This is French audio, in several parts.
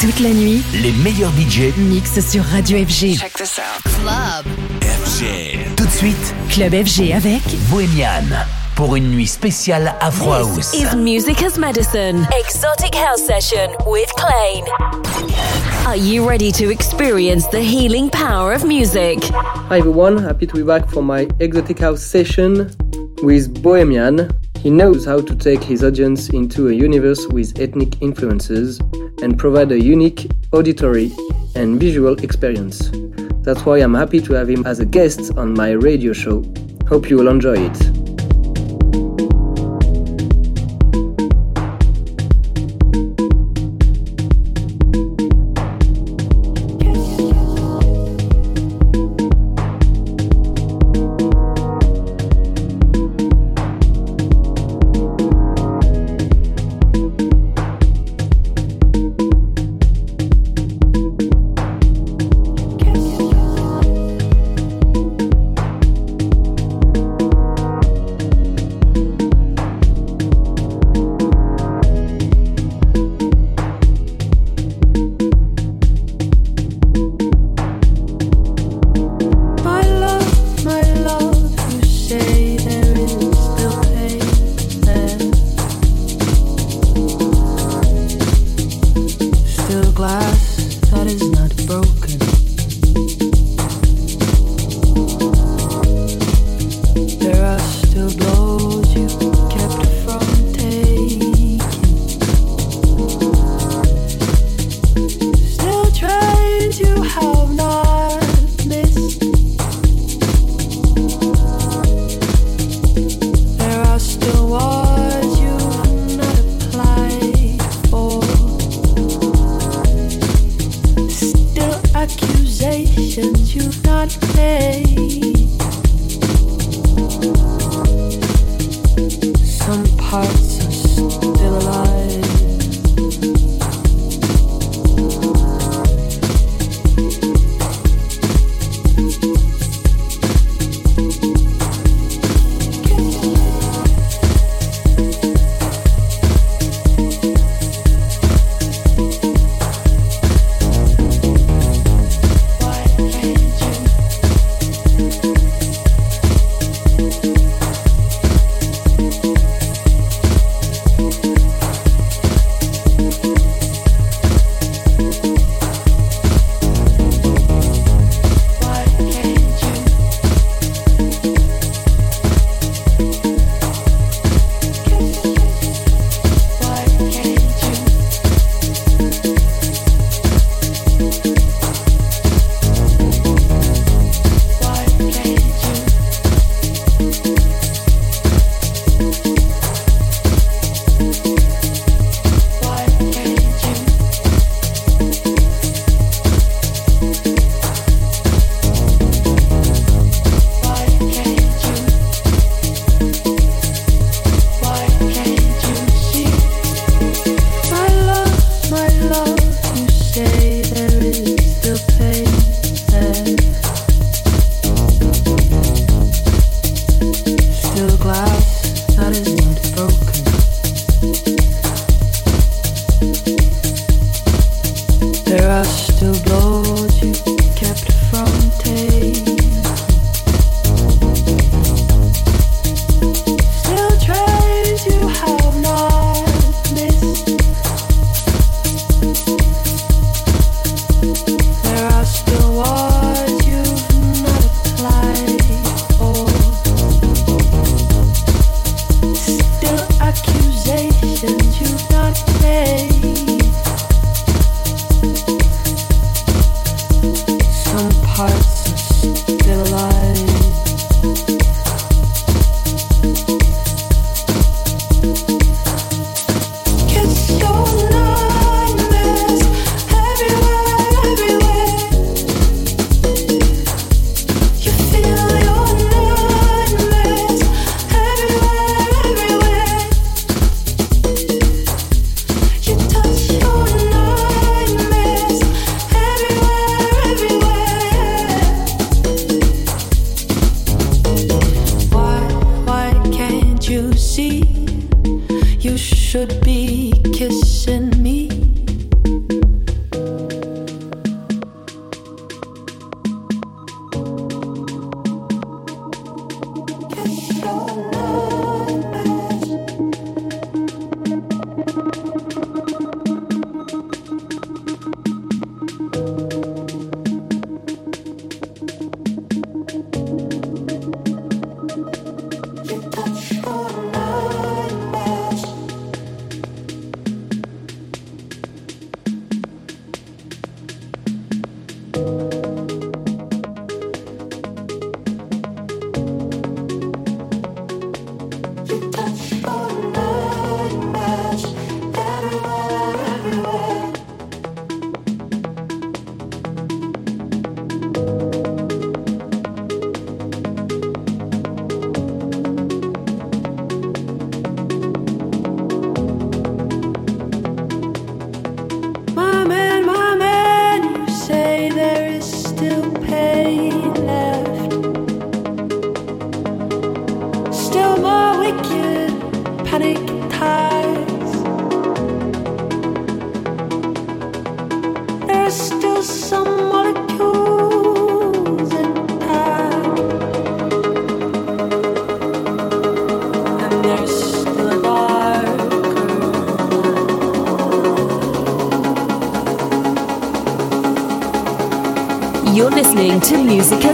Toute la nuit, les meilleurs budgets mixent sur Radio FG. Check this out. Club. FG. Tout de suite, Club FG avec Bohemian. Pour une nuit spéciale Afro House. is Music as Medicine. Exotic House Session with Klein. Are you ready to experience the healing power of music? Hi everyone, happy to be back for my Exotic House session with Bohemian. He knows how to take his audience into a universe with ethnic influences and provide a unique auditory and visual experience. That's why I'm happy to have him as a guest on my radio show. Hope you will enjoy it.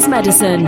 Medicine.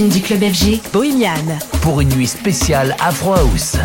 du club FG, Bohemian. Pour une nuit spéciale à House.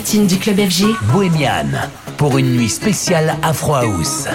platine du club FG, Bohemian, pour une nuit spéciale Afro House.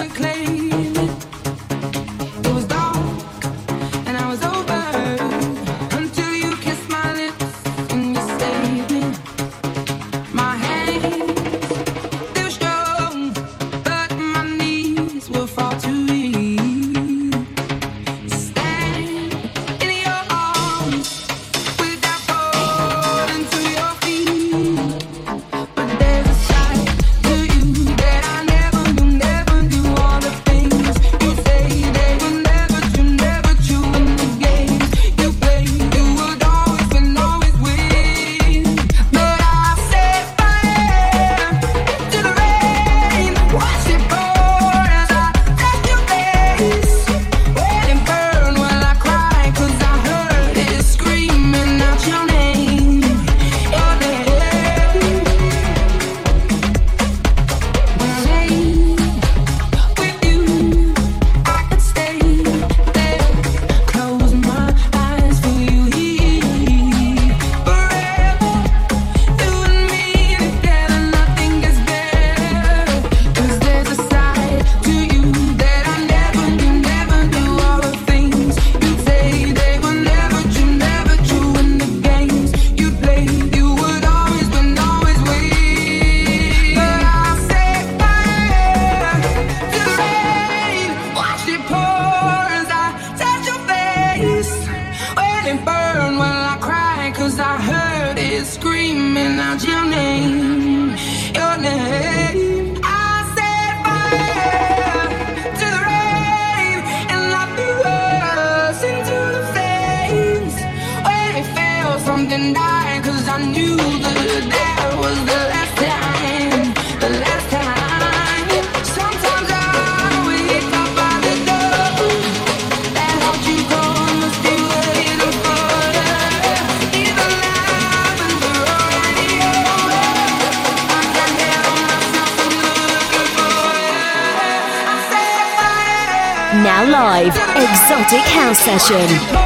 session.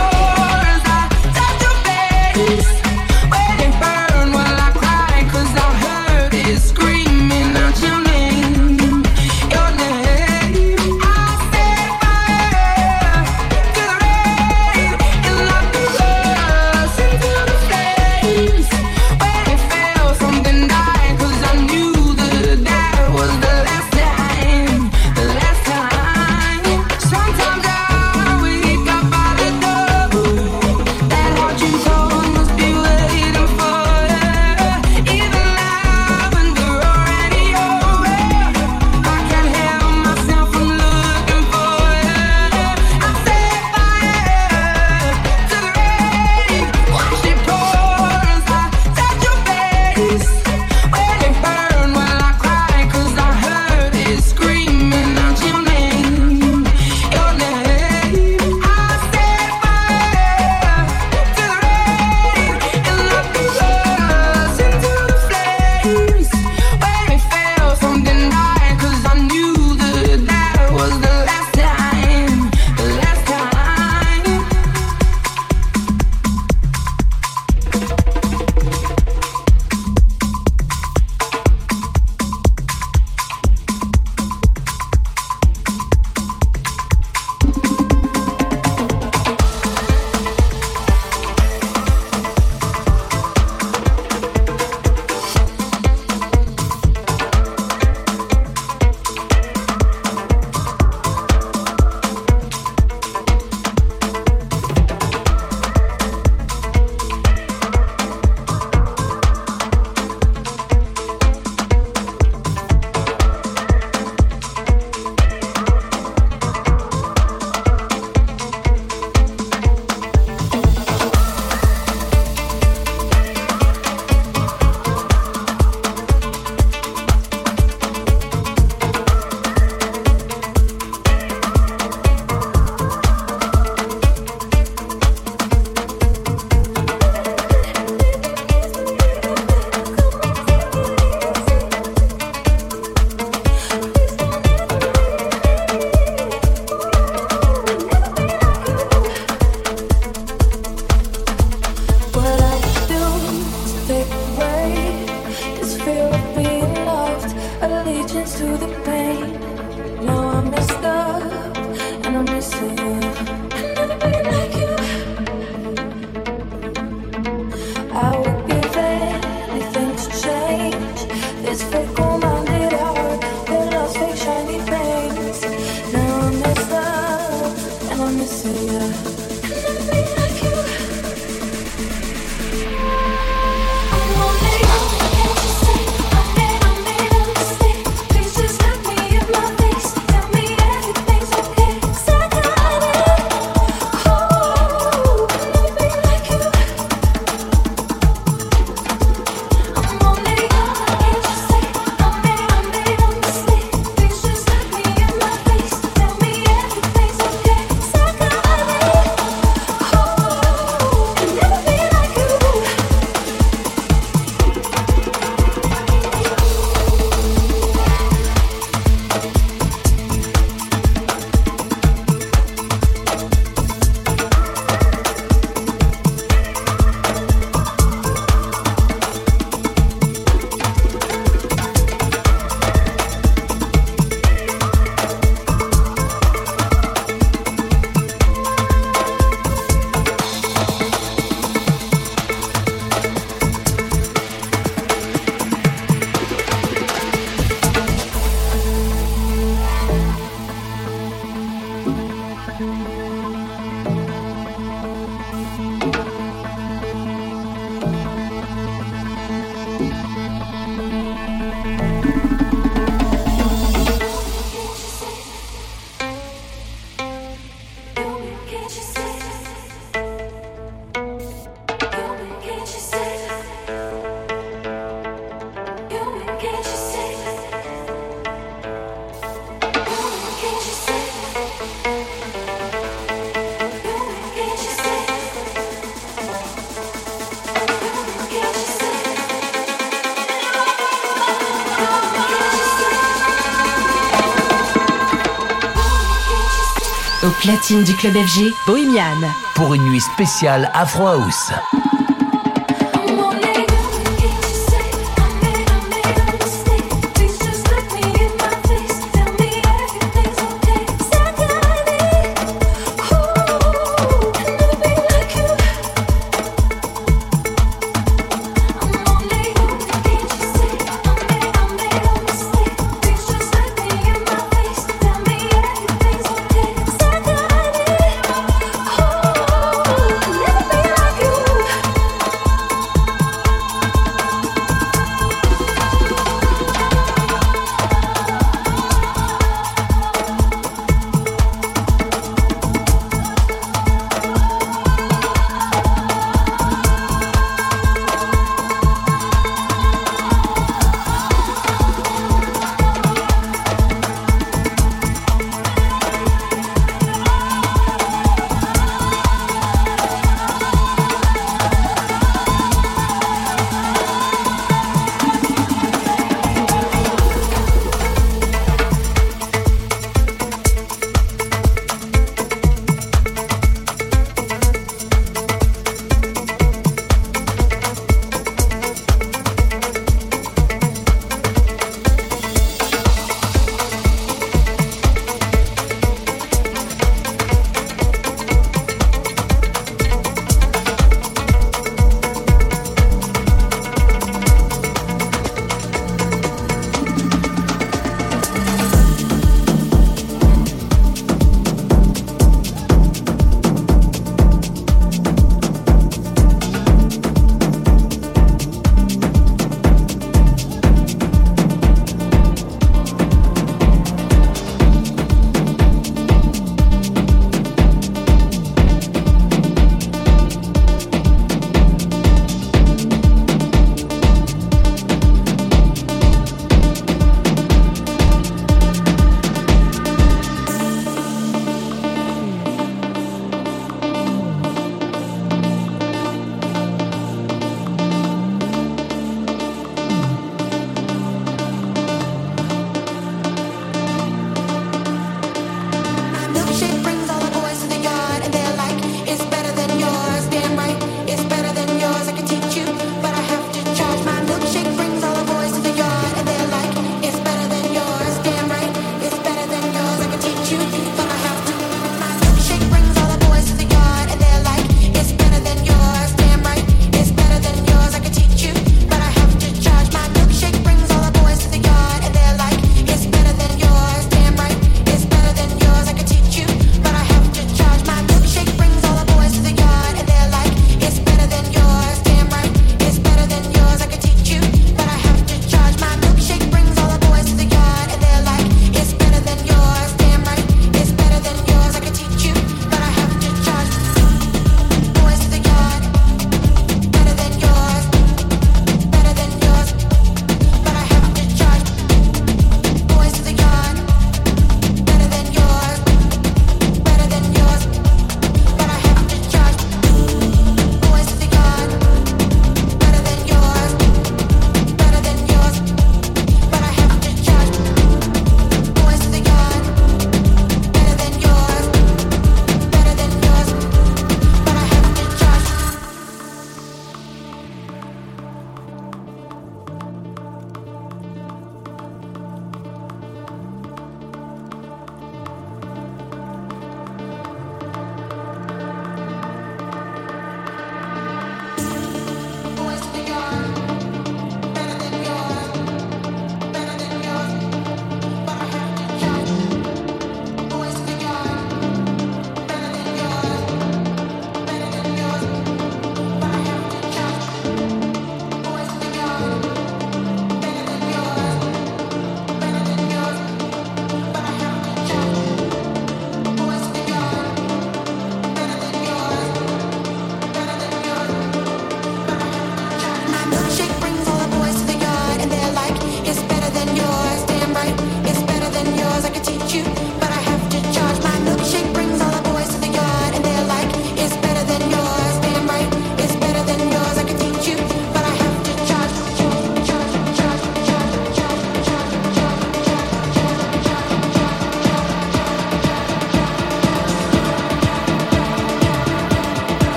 Platine du club FG, Bohemian. Pour une nuit spéciale Afro House.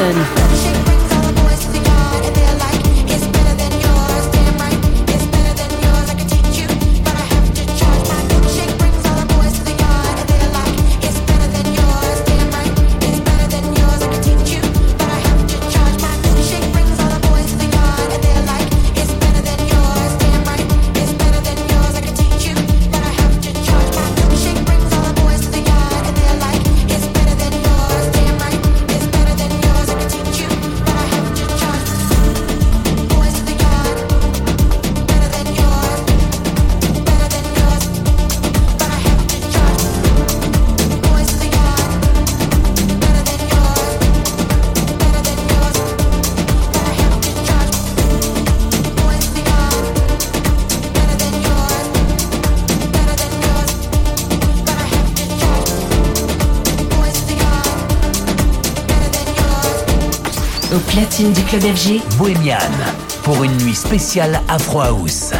As platine du club FG, Bohemian, pour une nuit spéciale Afro House.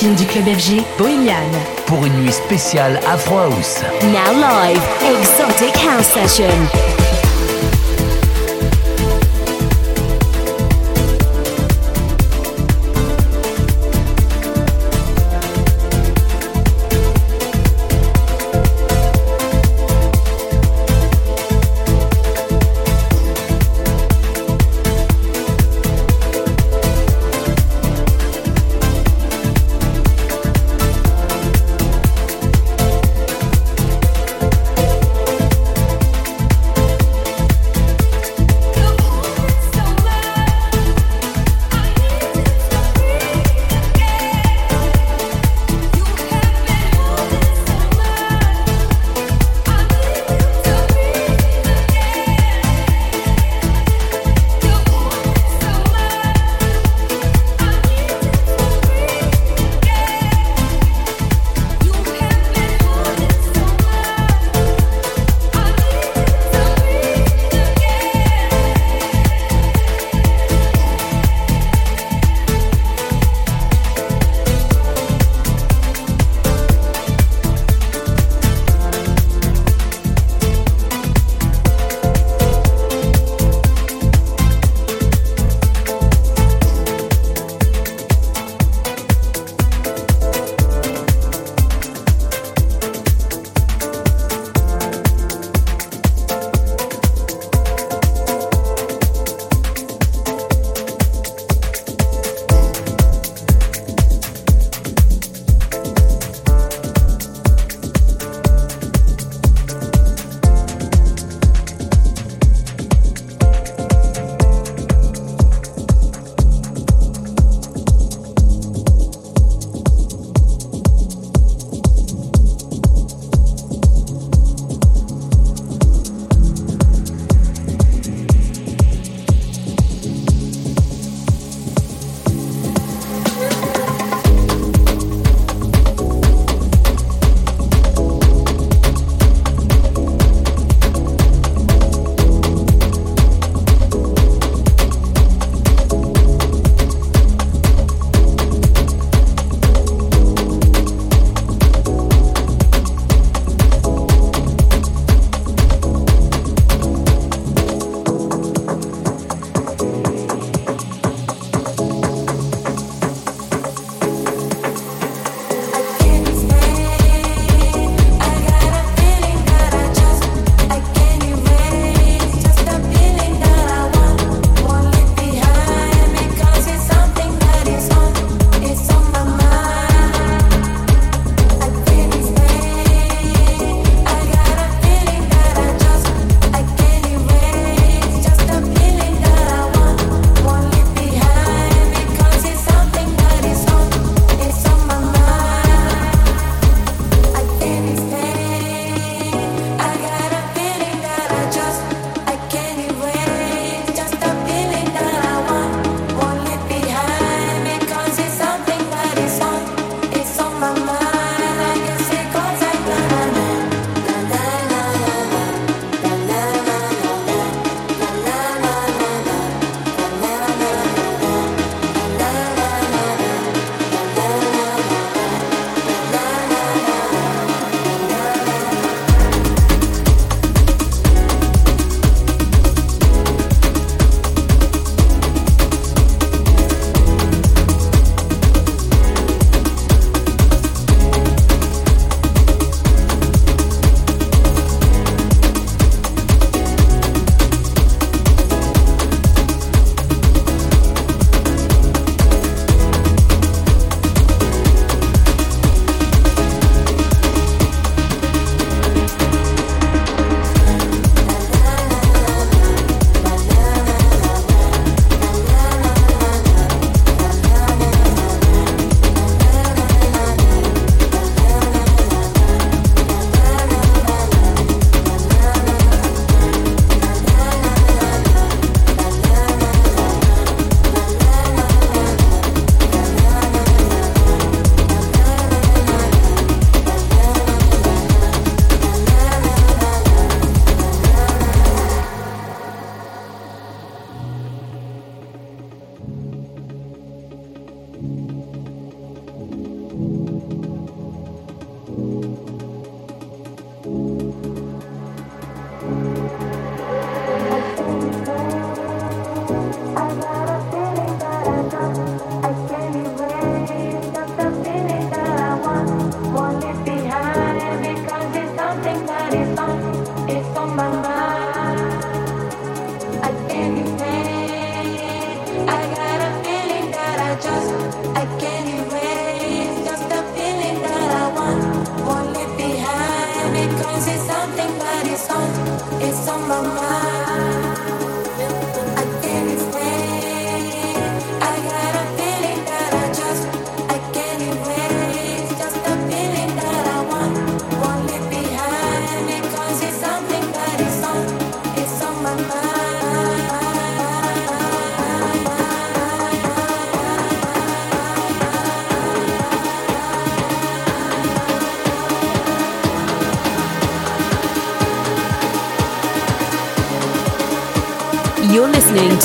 Platine du club FG, Bohemian. Pour une nuit spéciale Afro House. Now live, Exotic House Session.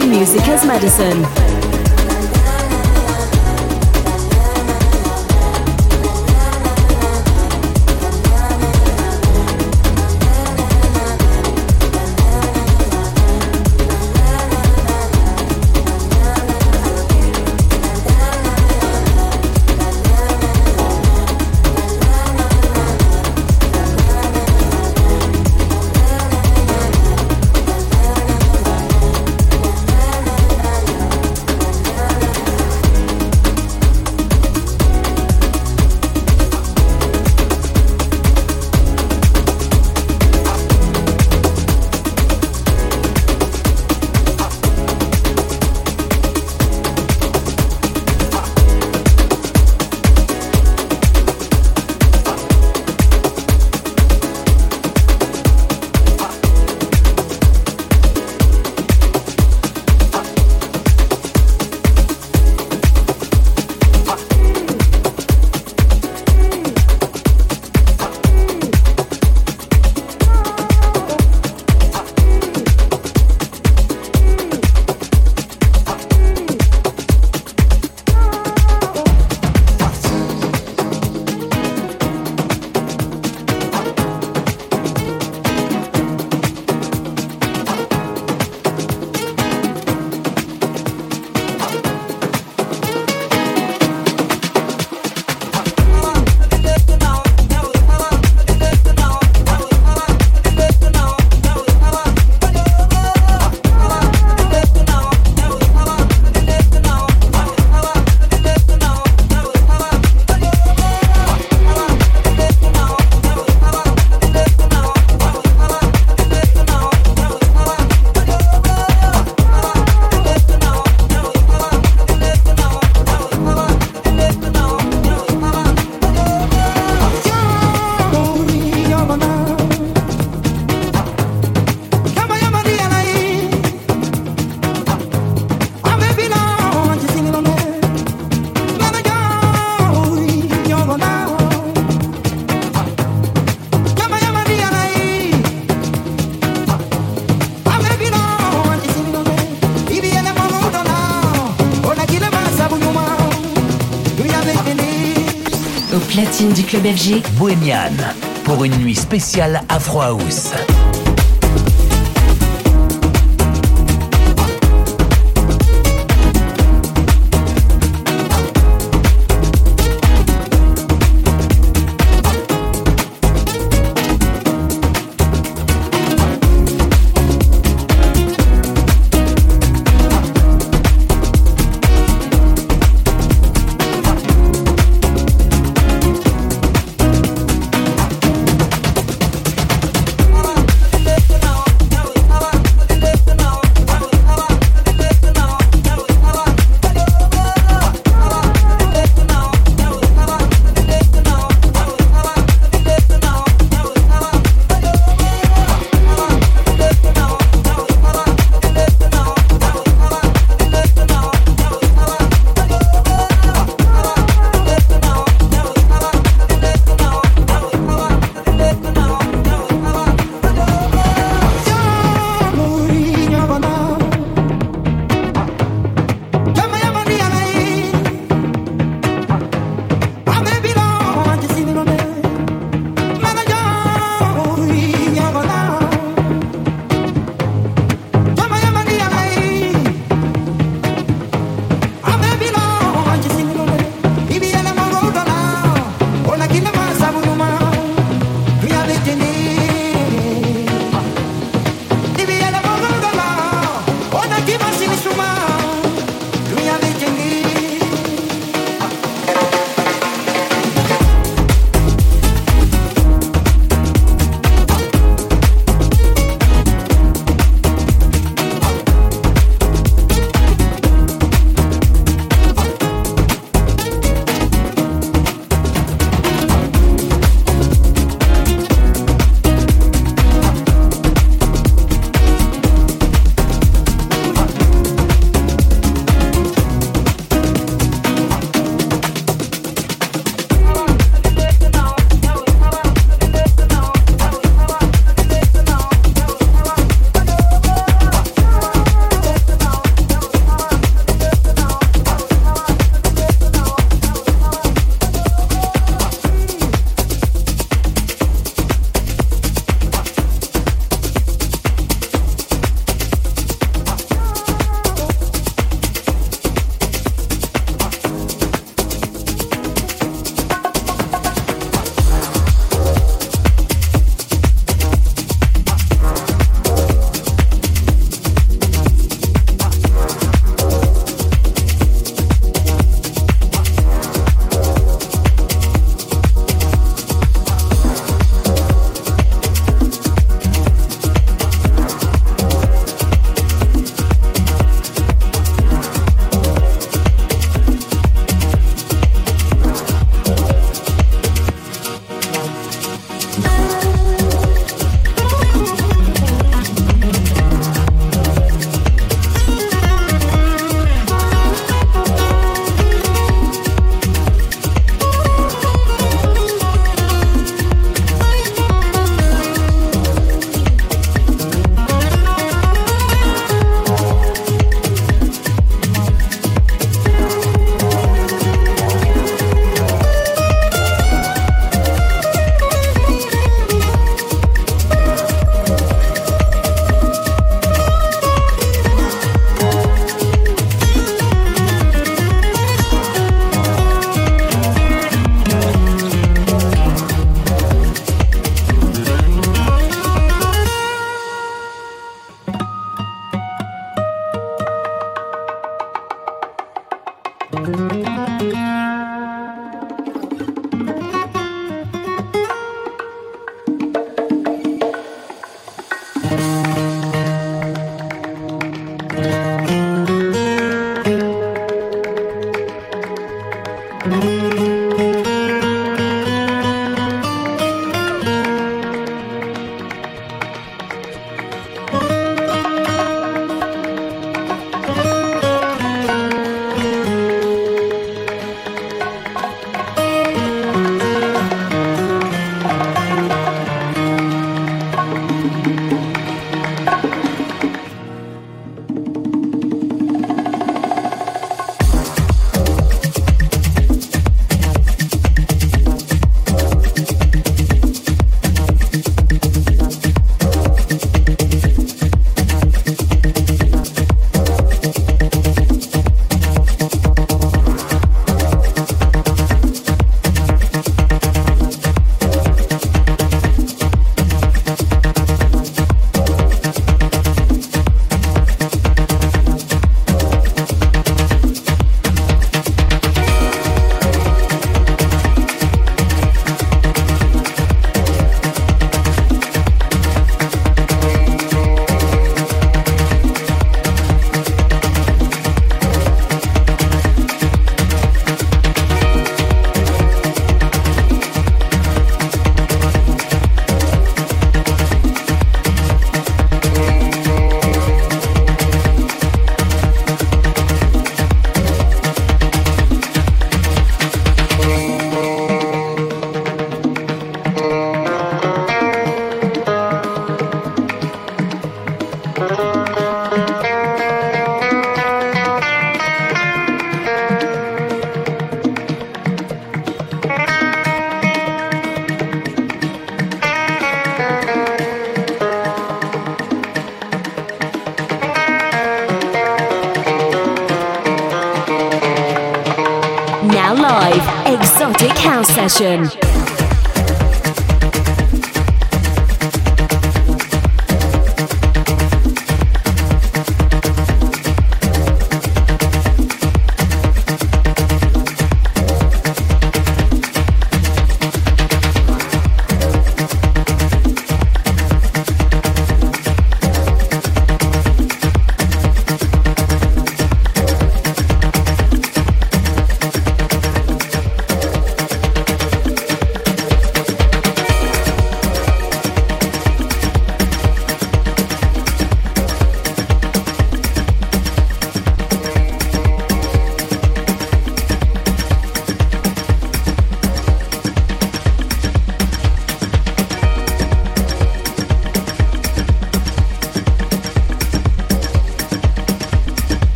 To Music as Medicine. FG, Bohemian, pour une nuit spéciale Afro House.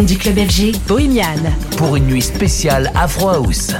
du club FG, Bohemian. Pour une nuit spéciale Afro House.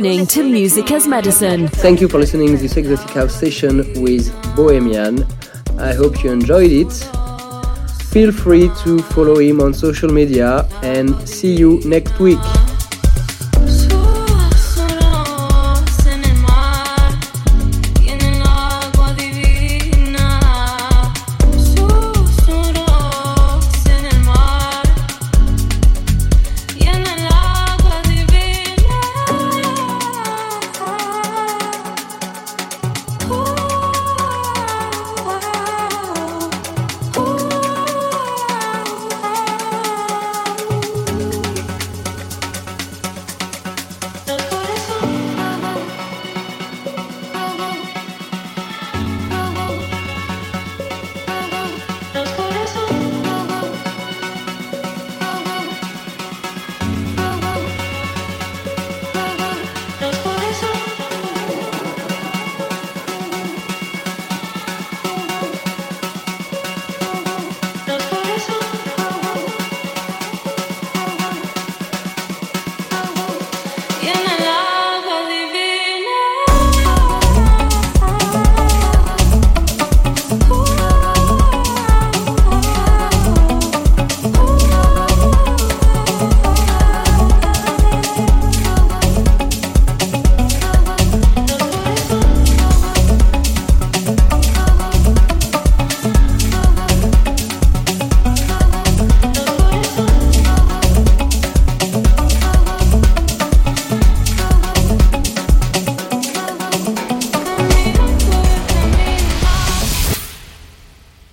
Listening to Music as Medicine. Thank you for listening to this exotic house session with Bohemian. I hope you enjoyed it. Feel free to follow him on social media and see you next week.